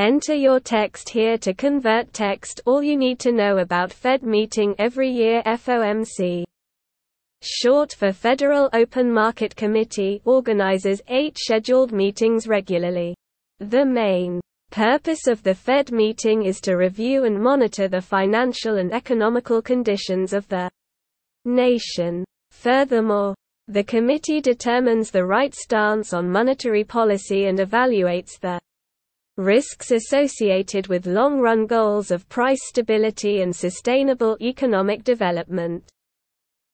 Enter your text here to convert text all you need to know about Fed meeting every year FOMC. Short for Federal Open Market Committee organizes eight scheduled meetings regularly. The main purpose of the Fed meeting is to review and monitor the financial and economical conditions of the nation. Furthermore, the committee determines the right stance on monetary policy and evaluates the risks associated with long-run goals of price stability and sustainable economic development.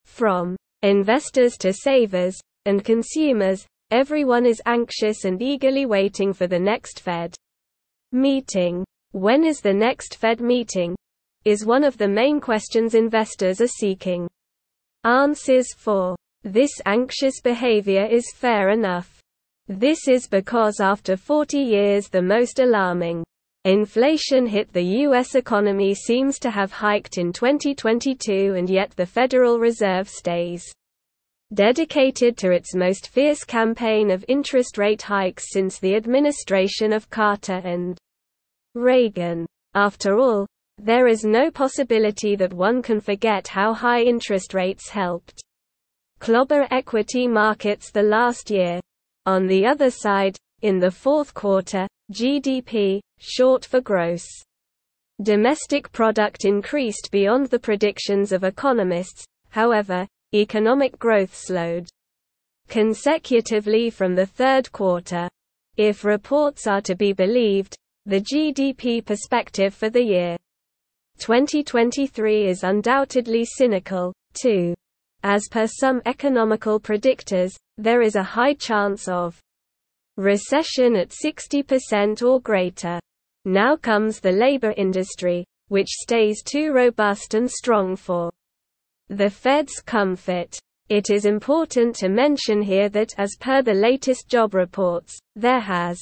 From investors to savers, and consumers, everyone is anxious and eagerly waiting for the next Fed meeting. When is the next Fed meeting? Is one of the main questions investors are seeking. Answers for this anxious behavior is fair enough. This is because after 40 years the most alarming inflation hit the U.S. economy seems to have hiked in 2022 and yet the Federal Reserve stays dedicated to its most fierce campaign of interest rate hikes since the administration of Carter and Reagan. After all, there is no possibility that one can forget how high interest rates helped clobber equity markets the last year. On the other side, in the fourth quarter, GDP, short for gross domestic product increased beyond the predictions of economists, however, economic growth slowed consecutively from the third quarter. If reports are to be believed, the GDP perspective for the year 2023 is undoubtedly cynical, too. As per some economical predictors, there is a high chance of recession at 60% or greater. Now comes the labor industry, which stays too robust and strong for the Fed's comfort. It is important to mention here that as per the latest job reports, there has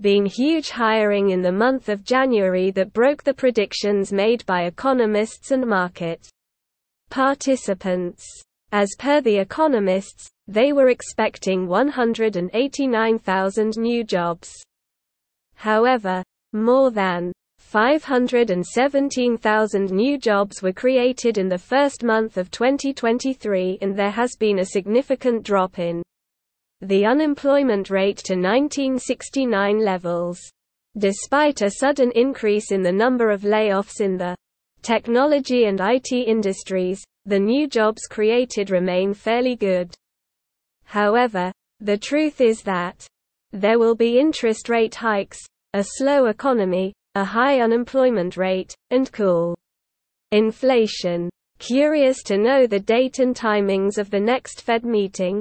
been huge hiring in the month of January that broke the predictions made by economists and market participants. As per the economists, they were expecting 189,000 new jobs. However, more than 517,000 new jobs were created in the first month of 2023 and there has been a significant drop in the unemployment rate to 1969 levels. Despite a sudden increase in the number of layoffs in the technology and IT industries, the new jobs created remain fairly good. However, the truth is that there will be interest rate hikes, a slow economy, a high unemployment rate, and cool inflation. Curious to know the date and timings of the next Fed meeting?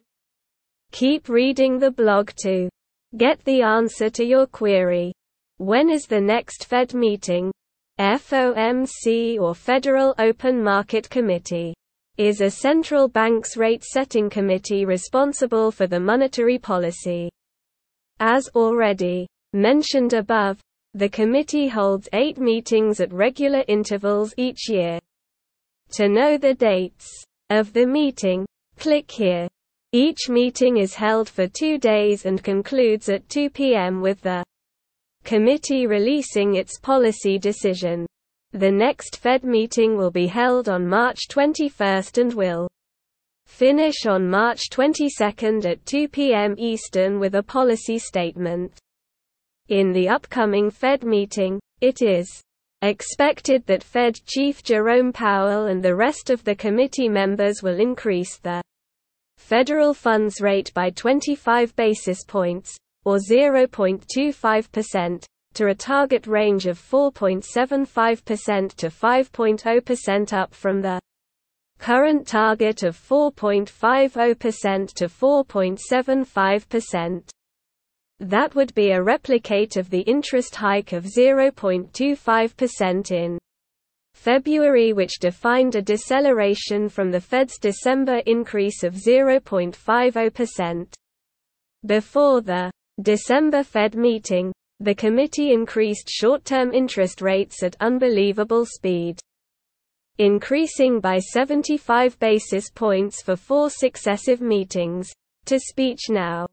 Keep reading the blog to get the answer to your query. When is the next Fed meeting? FOMC or Federal Open Market Committee is a central bank's rate-setting committee responsible for the monetary policy. As already mentioned above, the committee holds eight meetings at regular intervals each year. To know the dates of the meeting, click here. Each meeting is held for two days and concludes at 2 p.m. with the committee releasing its policy decision. The next Fed meeting will be held on March 21 and will finish on March 22 at 2 p.m. Eastern with a policy statement. In the upcoming Fed meeting, it is expected that Fed Chief Jerome Powell and the rest of the committee members will increase the federal funds rate by 25 basis points, or 0.25%, to a target range of 4.75% to 5.0% up from the current target of 4.50% to 4.75%. That would be a replicate of the interest hike of 0.25% in February which defined a deceleration from the Fed's December increase of 0.50%. Before the December Fed meeting, the committee increased short-term interest rates at unbelievable speed, increasing by 75 basis points for four successive meetings, to speech now.